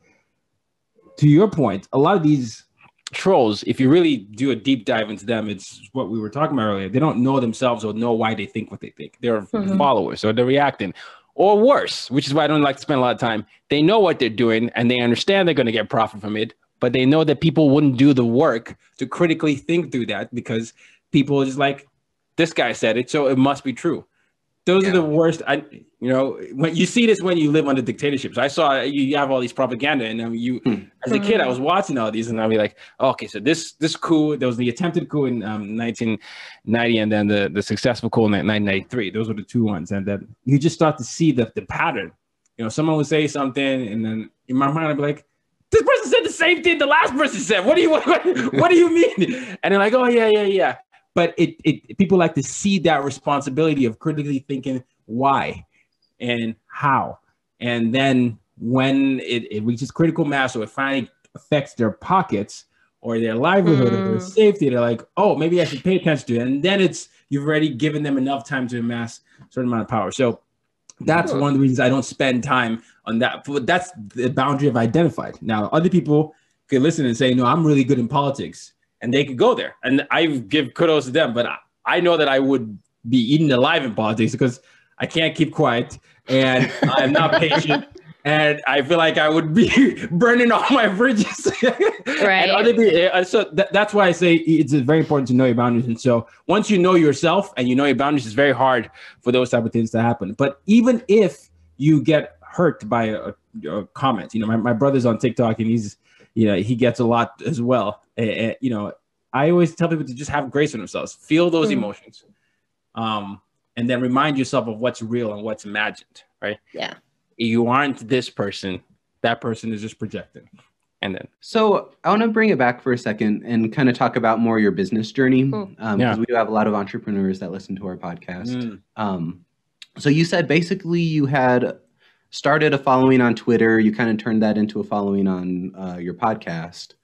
to your point, a lot of these trolls, if you really do a deep dive into them, it's what we were talking about earlier. They don't know themselves or know why they think what they think. They're Mhm. followers or they're reacting. Or worse, which is why I don't like to spend a lot of time. They know what they're doing and they understand they're going to get profit from it, but they know that people wouldn't do the work to critically think through that because people are just like, this guy said it, so it must be true. Those are the worst. I, you know, when you see this when you live under dictatorships. I saw you have all these propaganda, and um, you, Hmm. as a kid, I was watching all these, and I'd be like, oh, okay, so this this coup, there was the attempted coup in um, 1990, and then the the successful coup in 1993. Those were the two ones, and then you just start to see the the pattern. You know, someone would say something, and then in my mind, I'd be like, this person said the same thing the last person said. What do you what, what do you mean? And they're like, oh yeah, yeah, yeah. But it it people like to see that responsibility of critically thinking why. and how. And then when it, it reaches critical mass or it finally affects their pockets or their livelihood or their Mm. safety, they're like, oh, maybe I should pay attention to it. And then it's you've already given them enough time to amass a certain amount of power. So that's one of the reasons I don't spend time on that. But that's the boundary I've identified. Now, other people could listen and say, no, I'm really good in politics, and they could go there. And I give kudos to them, but I, I know that I would be eaten alive in politics because I can't keep quiet and I'm not patient. *laughs* And I feel like I would be *laughs* burning all my bridges. *laughs* Right. And other people, uh, so th- that's why I say it's very important to know your boundaries. And so once you know yourself and you know your boundaries, it's very hard for those type of things to happen. But even if you get hurt by a, a comment, you know, my, my brother's on TikTok and he's, you know, he gets a lot as well. Uh, you know, I always tell people to just have grace on themselves, feel those Mm. emotions, um, and then remind yourself of what's real and what's imagined. Right? Yeah. You aren't this person. That person is just projecting. And then So I want to bring it back for a second and kind of talk about more your business journey, Cool. because Yeah. we do have a lot of entrepreneurs that listen to our podcast. Mm. Um, so you said basically you had started a following on Twitter. You kind of turned that into a following on uh, your podcast.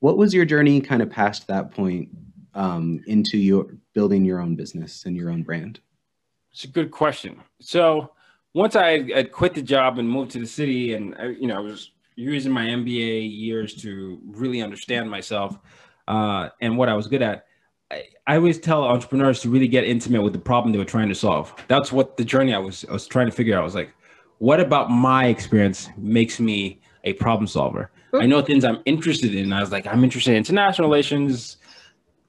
What was your journey kind of past that point um, into your building your own business and your own brand? It's a good question. So once I had quit the job and moved to the city, and I, you know, I was using my MBA years to really understand myself uh, and what I was good at. I, I always tell entrepreneurs to really get intimate with the problem they were trying to solve. That's what the journey I was I was trying to figure out. I was like, what about my experience makes me a problem solver? I know things I'm interested in. I was like, I'm interested in international relations,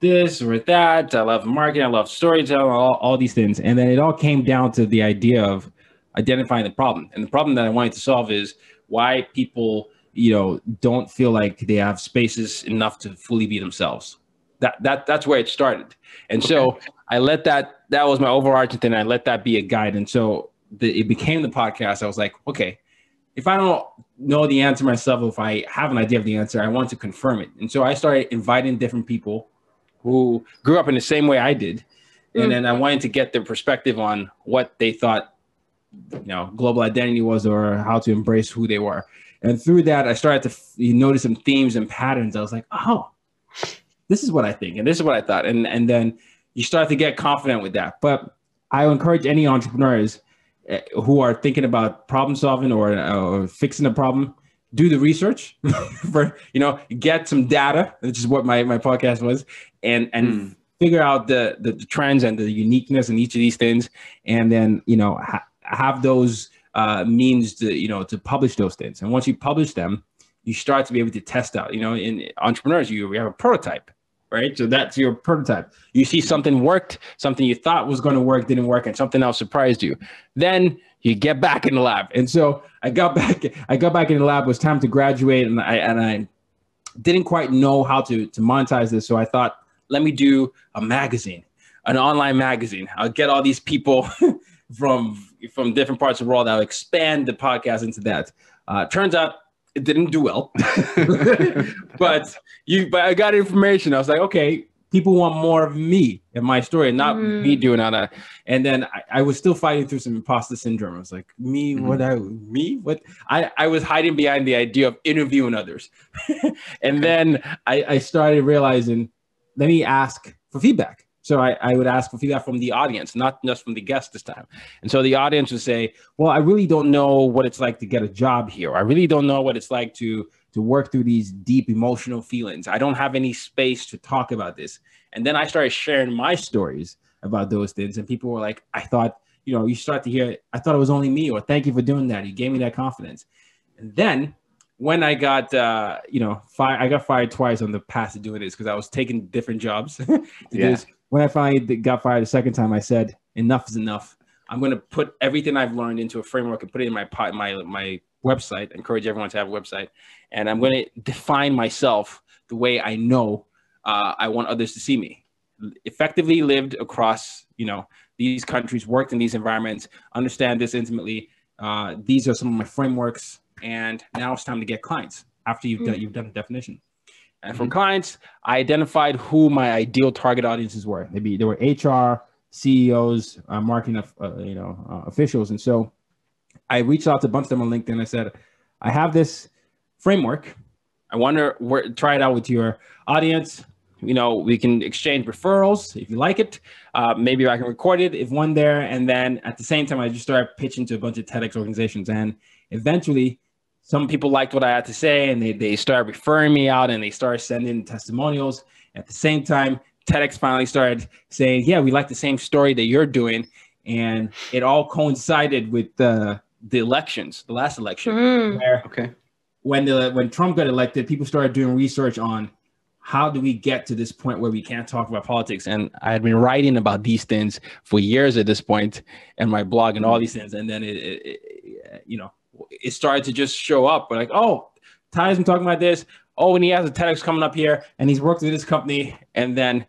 this or that. I love marketing. I love storytelling, all, all these things. And then it all came down to the idea of identifying the problem. And the problem that I wanted to solve is why people, you know, don't feel like they have spaces enough to fully be themselves. That that that's where it started. And so I let that that was my overarching thing. I let that be a guide. And so the, it became the podcast. I was like, okay, if I don't know the answer myself, if I have an idea of the answer, I want to confirm it. And so I started inviting different people who grew up in the same way I did. Mm. And then I wanted to get their perspective on what they thought, you know, global identity was or how to embrace who they were. And through that, I started to f- you notice some themes and patterns. I was like, oh, this is what I think, and this is what I thought. And and then you start to get confident with that. But I encourage any entrepreneurs eh, who are thinking about problem solving or, or fixing a problem, do the research *laughs* for you know get some data, which is what my my podcast was, and and Hmm. figure out the, the the trends and the uniqueness in each of these things, and then you know ha- have those uh, means to you know to publish those things. And once you publish them, you start to be able to test out. You know, in entrepreneurs, you we have a prototype. Right, so that's your prototype. You see something worked, something you thought was going to work didn't work, and something else surprised you. Then you get back in the lab. And so I got *laughs* back, I got back in the lab. It was time to graduate, and I and I didn't quite know how to to monetize this. So I thought, let me do a magazine, an online magazine. I'll get all these people *laughs* from from different parts of the world. I'll expand the podcast into that. Uh, turns out it didn't do well, *laughs* but you but I got information. I was like, okay, people want more of me and my story, not Mm. me doing all that. And then I, I was still fighting through some imposter syndrome. I was like, me, Mhm. what I me? What I, I was hiding behind the idea of interviewing others. *laughs* and then I, I started realizing, let me ask for feedback. So I, I would ask for feedback from the audience, not just from the guest this time. And so the audience would say, Well, I really don't know what it's like to get a job here. I really don't know what it's like to to work through these deep emotional feelings. I don't have any space to talk about this. And then I started sharing my stories about those things. And people were like, I thought, you know, you start to hear, I thought it was only me, or thank you for doing that. You gave me that confidence. And then when I got, uh, you know, fired, I got fired twice on the path to doing this because I was taking different jobs. *laughs* to do Yeah. this. When I finally got fired the second time, I said, enough is enough. I'm going to put everything I've learned into a framework and put it in my po- my my website. Encourage everyone to have a website, and I'm going to define myself the way I know uh, I want others to see me. Effectively lived across, you know, these countries, worked in these environments, understand this intimately. Uh, these are some of my frameworks, and now it's time to get clients after you've done you've done the definition. And for clients, I identified who my ideal target audiences were. Maybe they were HR, CEOs, uh, marketing, uh, you know, uh, officials, and so I reached out to a bunch of them on LinkedIn. I said, I have this framework. I want to try it out with your audience. You know, we can exchange referrals if you like it. Uh, maybe I can record it if one there. And then at the same time, I just started pitching to a bunch of TEDx organizations. And eventually, some people liked what I had to say and they, they started referring me out and they started sending testimonials. At the same time, TEDx finally started saying, Yeah, we like the same story that you're doing. And it all coincided with the the elections, the last election, Mm. where Okay. when the when Trump got elected, people started doing research on how do we get to this point where we can't talk about politics. And I had been writing about these things for years at this point, and my blog and all these things. And then it, it, it you know, it started to just show up. We're like, oh, Ty's been talking about this. Oh, and he has a TEDx coming up here, and he's worked with this company. And then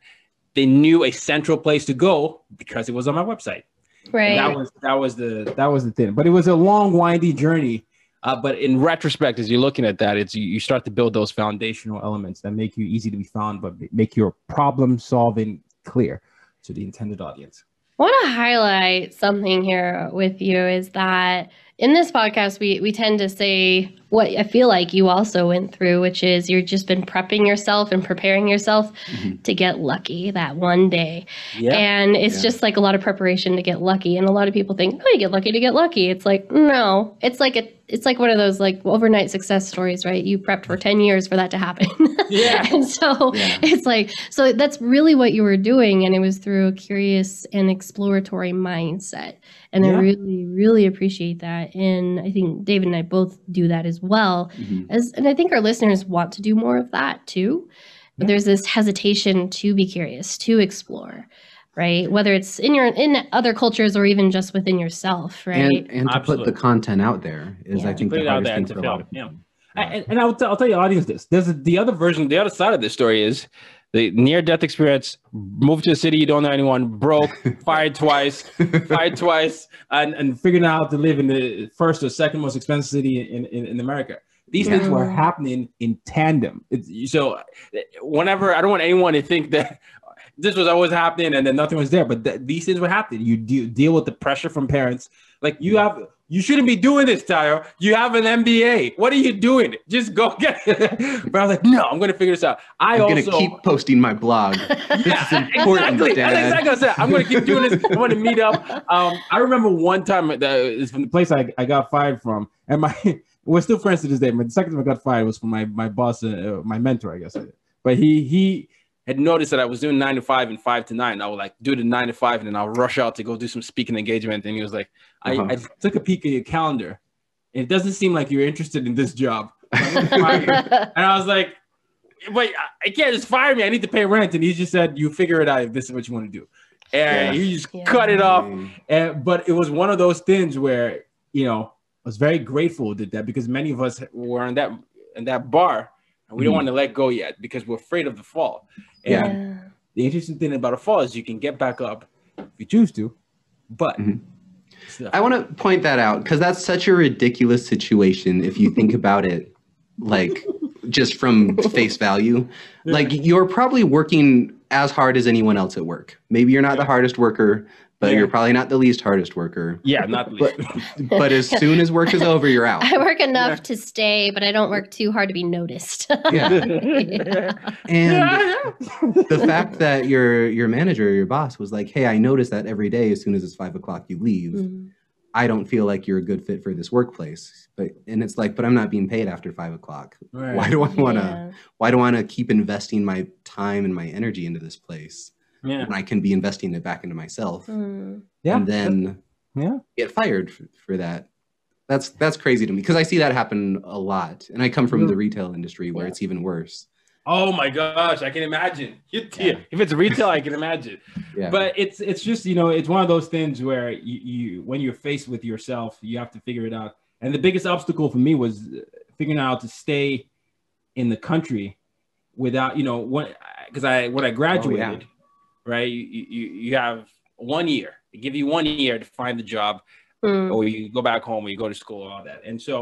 they knew a central place to go because it was on my website. Right. That was that was the that was the thing. But it was a long, windy journey. Uh, but in retrospect, as you're looking at that, it's you, you start to build those foundational elements that make you easy to be found, but make your problem solving clear to the intended audience. I want to highlight something here with you is that in this podcast, we, we tend to say what I feel like you also went through, which is you've just been prepping yourself and preparing yourself Mhm. to get lucky that one day. Yeah. And it's Yeah. just like a lot of preparation to get lucky. And a lot of people think, oh, you get lucky to get lucky. It's like, no, it's like a, it's like one of those like overnight success stories, right? You prepped for 10 years for that to happen. *laughs* Yeah. and so Yeah. it's like, so that's really what you were doing. And it was through a curious and exploratory mindset. And I really, really appreciate that. And I think David and I both do that as well. Mhm. As, and I think our listeners want to do more of that too. But Yeah. there's this hesitation to be curious, to explore, right? Whether it's in your in other cultures or even just within yourself, right? And, and to Absolutely. put the content out there is, Yeah. I think, the it out hardest thing for a lot it, of yeah. people. And, and I'll, t- I'll tell the audience this. There's a, the other version, the other side of this story is the near death experience, moved to a city you don't know anyone, broke, *laughs* fired twice, fired twice, and, and figuring out how to live in the first or second most expensive city in, in, in America. These things were happening in tandem. It's, so whenever I don't want anyone to think that this was always happening and then nothing was there, but th- these things were happening. You de- deal with the pressure from parents. Like you have, you shouldn't be doing this, Tyler. You have an MBA. What are you doing? Just go get it. *laughs* But I was like, no, I'm going to figure this out. I I'm also gonna keep posting my blog. *laughs* This is important, exactly. Dad. That's exactly what I said. I'm going to keep doing this. I want to meet up. Um, I remember one time that is from the place I, I got fired from, and my *laughs* we're still friends to this day. But the second time I got fired was from my my boss, uh, my mentor, I guess. But he he had noticed that I was doing nine to five and five to nine. I would like do the nine to five, and then I'll rush out to go do some speaking engagement. And he was like, I, Uh-huh. I took a peek at your calendar. and It doesn't seem like you're interested in this job. I'm gonna fire you." And I was like, wait, I- I can't just fire me. I need to pay rent. And he just said, you figure it out if this is what you want to do. And Yeah. he just Yeah. cut it off. Mm. And, but it was one of those things where, you know, I was very grateful that that because many of us were in that in that bar and we don't Mhm. want to let go yet because we're afraid of the fall. And Yeah. the interesting thing about a fall is you can get back up if you choose to, but Mhm. still- I want to point that out because that's such a ridiculous situation if you think about it, like *laughs* just from face value. Like you're probably working as hard as anyone else at work. Maybe you're not the hardest worker, but Yeah. you're probably not the least hardest worker. yeah, not the But least. *laughs* *laughs* but as soon as work is over, you're out. I work enough Yeah. to stay, but I don't work too hard to be noticed. Yeah. *laughs* Yeah. And the fact that your your manager, or your boss, was like, "Hey, I notice that every day as soon as it's five o'clock, you leave. Mm. I don't feel like you're a good fit for this workplace." But and it's like, but I'm not being paid after five o'clock. Right. Why do I want to? Yeah. Why do I want to keep investing my time and my energy into this place yeah. when I can be investing it back into myself Mm. Yeah. and then Yeah. get fired for, for that? That's that's crazy to me because I see that happen a lot, and I come from the retail industry where Yeah. it's even worse. Oh my gosh, I can imagine. *laughs* You- Yeah. If it's retail, I can imagine. Yeah, But it's it's just you know it's one of those things where you, you when you're faced with yourself, you have to figure it out. And the biggest obstacle for me was uh, figuring out how to stay in the country without you know what because I when I graduated, right? You, you you have one year. They give you one year to find the job Mm. or you go back home or you go to school all that and so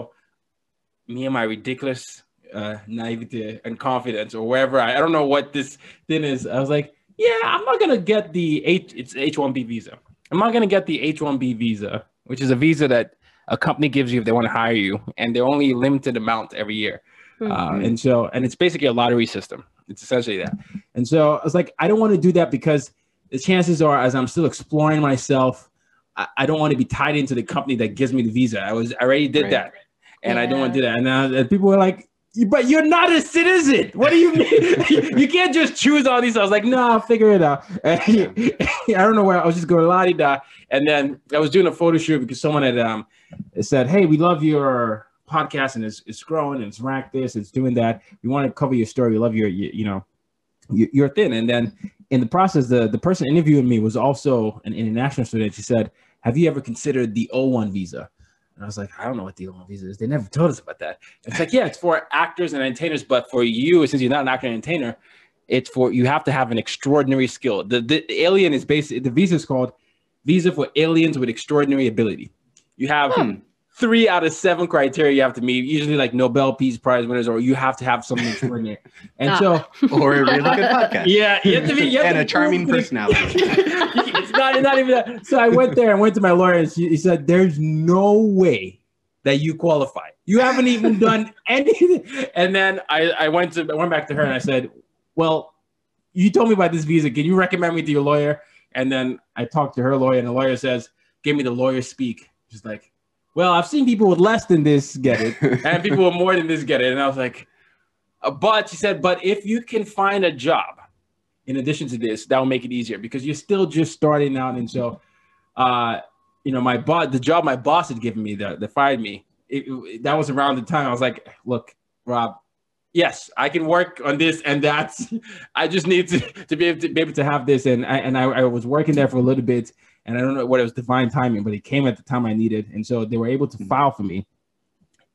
me and my ridiculous uh naivety and confidence or wherever I, I don't know what this thing is i was like yeah i'm not gonna get the h it's h1b visa i'm not gonna get the h1b visa which is a visa that a company gives you if they want to hire you, and they're only limited amount every year. Mhm. Uh, and so, and it's basically a lottery system. It's essentially that. And so I was like, I don't want to do that because the chances are, as I'm still exploring myself, I, I don't want to be tied into the company that gives me the visa. I was I already did Right. that, and I don't want to do that. And, uh, people were like, "But you're not a citizen. What do you mean? *laughs* you can't just choose all these." I was like, "No, I'll figure it out." *laughs* *laughs* I don't know where I was just going la di da, and then I was doing a photo shoot because someone had um said, "Hey, we love your podcast and it's, it's growing and it's ranked this, it's doing that. We want to cover your story. We love your, you, you know, you're thin. And then in the process, the the person interviewing me was also an international student. She said, "Have you ever considered the O1 visa?" And I was like, I don't know what the O1 visa is. They never told us about that. It's like, yeah, it's for actors and entertainers, but for you, since you're not an actor and entertainer, it's for you have to have an extraordinary skill. The the alien is basically the visa is called visa for aliens with extraordinary ability. You have Hmm. Three out of seven criteria you have to meet. Usually, like Nobel Peace Prize winners, or you have to have something extraordinary. And Ah. so, *laughs* or a really good podcast. *laughs* yeah, you have to be, you have and to a charming prove personality. *laughs* it's not, not even that. So I went there and went to my lawyer, and she, he said, "There's no way that you qualify. You haven't even done anything." And then I, I went to I went back to her and I said, "Well, you told me about this visa. Can you recommend me to your lawyer?" And then I talked to her lawyer, and the lawyer says, "Give me the lawyer speak." She's like, "Well, I've seen people with less than this get it, *laughs* and people with more than this get it." And I was like, uh, "But," she said, "But if you can find a job." in addition to this, that will make it easier because you're still just starting out. And so, uh, you know, my boss, the job my boss had given me that, that fired me, it, it- that was around the time I was like, look, Rob, yes, I can work on this and that. *laughs* I just need to, to be able to be able to have this. And I, and I, I was working there for a little bit and I don't know what it was divine timing, but it came at the time I needed. And so they were able to file for me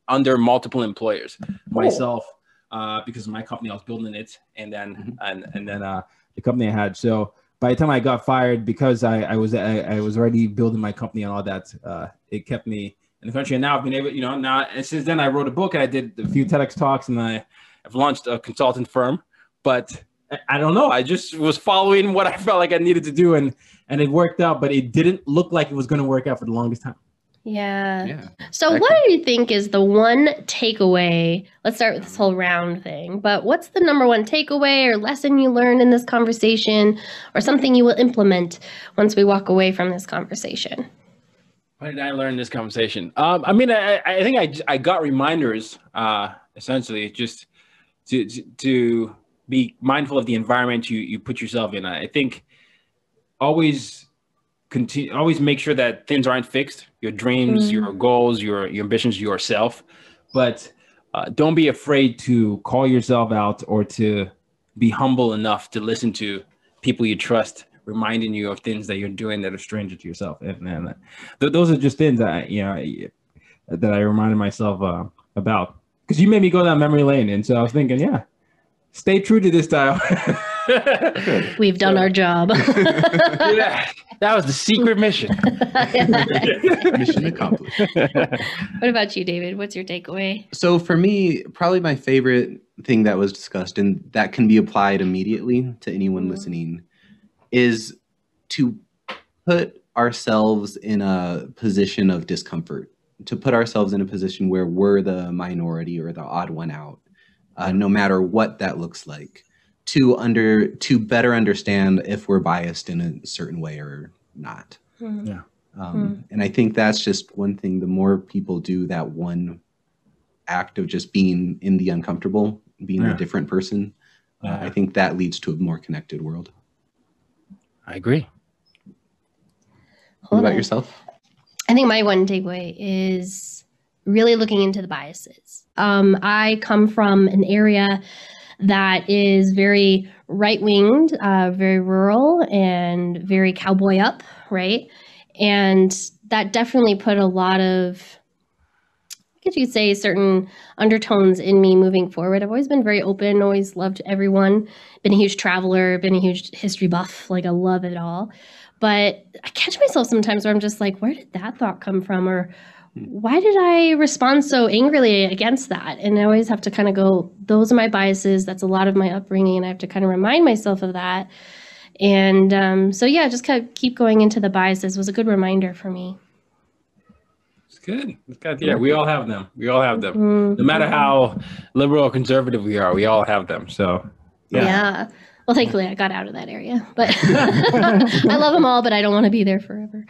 under multiple employers, myself, uh, because of my company, I was building it, and then and and then uh, the company I had. So by the time I got fired, because I, I was I, I was already building my company and all that, uh, it kept me in the country. And now I've been able, you know, now and since then I wrote a book and I did a few TEDx talks and I have launched a consultant firm. But I, I don't know. I just was following what I felt like I needed to do, and and it worked out. But it didn't look like it was going to work out for the longest time. Yeah. yeah. So, That what do you think is the one takeaway? Let's start with this whole round thing. But what's the number one takeaway or lesson you learned in this conversation, or something you will implement once we walk away from this conversation? What did I learn in this conversation? Um, I mean, I, I think I, I got reminders, uh, essentially, just to, to to be mindful of the environment you you put yourself in. I think always continue, always make sure that things aren't fixed. Your dreams, Mm. your goals, your your ambitions, yourself, but uh, don't be afraid to call yourself out or to be humble enough to listen to people you trust reminding you of things that you're doing that are stranger to yourself and, and th- those are just things that I, you know that I reminded myself uh, about because you made me go down memory lane, and so I was thinking, yeah, stay true to this style. *laughs* We've done our job. *laughs* yeah, *laughs* that was the secret mission. Mission accomplished. what about you, David? What's your takeaway? So for me, probably my favorite thing that was discussed and that can be applied immediately to anyone Mhm. listening is to put ourselves in a position of discomfort, to put ourselves in a position where we're the minority or the odd one out, uh, no matter what that looks like, to under to better understand if we're biased in a certain way or not. Hmm. Yeah. Um, And I think that's just one thing. The more people do that one act of just being in the uncomfortable, being Yeah. a different person, uh, I think that leads to a more connected world. I agree. What about on. yourself? I think my one takeaway is really looking into the biases. Um, I come from an area that is very right winged, uh, very rural, and very cowboy up, right? And that definitely put a lot of, I guess you could say, certain undertones in me moving forward. I've always been very open, always loved everyone, been a huge traveler, been a huge history buff. Like, I love it all. But I catch myself sometimes where I'm just like, where did that thought come from? Or why did I respond so angrily against that? And I always have to kind of go, those are my biases. That's a lot of my upbringing. And I have to kind of remind myself of that. And um, so, yeah, just kind of keep going into the biases was a good reminder for me. good. It's good. Yeah, we all have them. We all have them. Mm. No matter how liberal or conservative we are, we all have them. So Yeah. Yeah. Well, thankfully, I got out of that area, but *laughs* *laughs* I love them all, but I don't want to be there forever.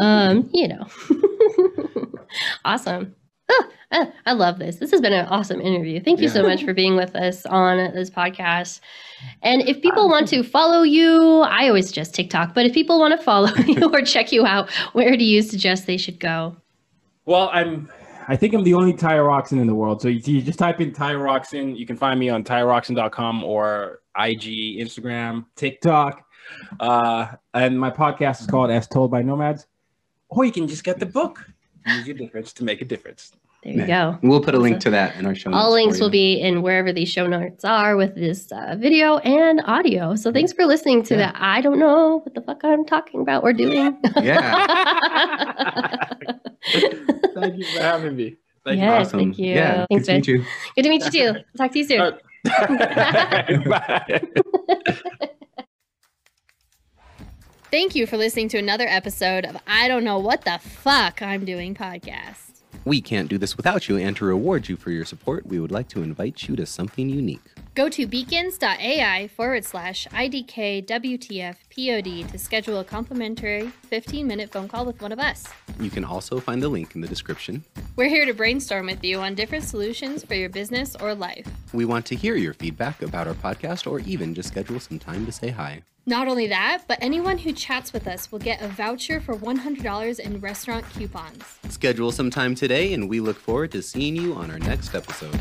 Um, you know. *laughs* awesome. Oh, I, I love this. This has been an awesome interview. Thank you so much for being with us on this podcast. And if people want to follow you, I always suggest TikTok, but if people want to follow *laughs* you or check you out, where do you suggest they should go? Well, I'm. I think I'm the only Tayo Rockson in the world. So you, you just type in Tayo Rockson. You can find me on tayorockson.com or IG, Instagram, TikTok. Uh, and my podcast is called As Told by Nomads. Or you can just get the book. Use your difference to make a difference. There you go. We'll put a link to that in our show notes. All for links you. will be in wherever these show notes are with this uh, video and audio. So thanks for listening to Yeah. the I don't know what the fuck I'm talking about or doing. Yeah. *laughs* Thank you for having me. Thank Yes, awesome. thank you. Yeah. Thanks, good to meet you. Good to meet you too. Talk to you soon. you. *laughs* *laughs* Bye. Thank you for listening to another episode of I Don't Know What the Fuck I'm Doing podcast. We can't do this without you, and to reward you for your support, we would like to invite you to something unique. Go to beacons.ai forward slash IDK WTF POD to schedule a complimentary 15 minute phone call with one of us. You can also find the link in the description. We're here to brainstorm with you on different solutions for your business or life. We want to hear your feedback about our podcast or even just schedule some time to say hi. Not only that, but anyone who chats with us will get a voucher for $100 in restaurant coupons. Schedule some time today, and we look forward to seeing you on our next episode.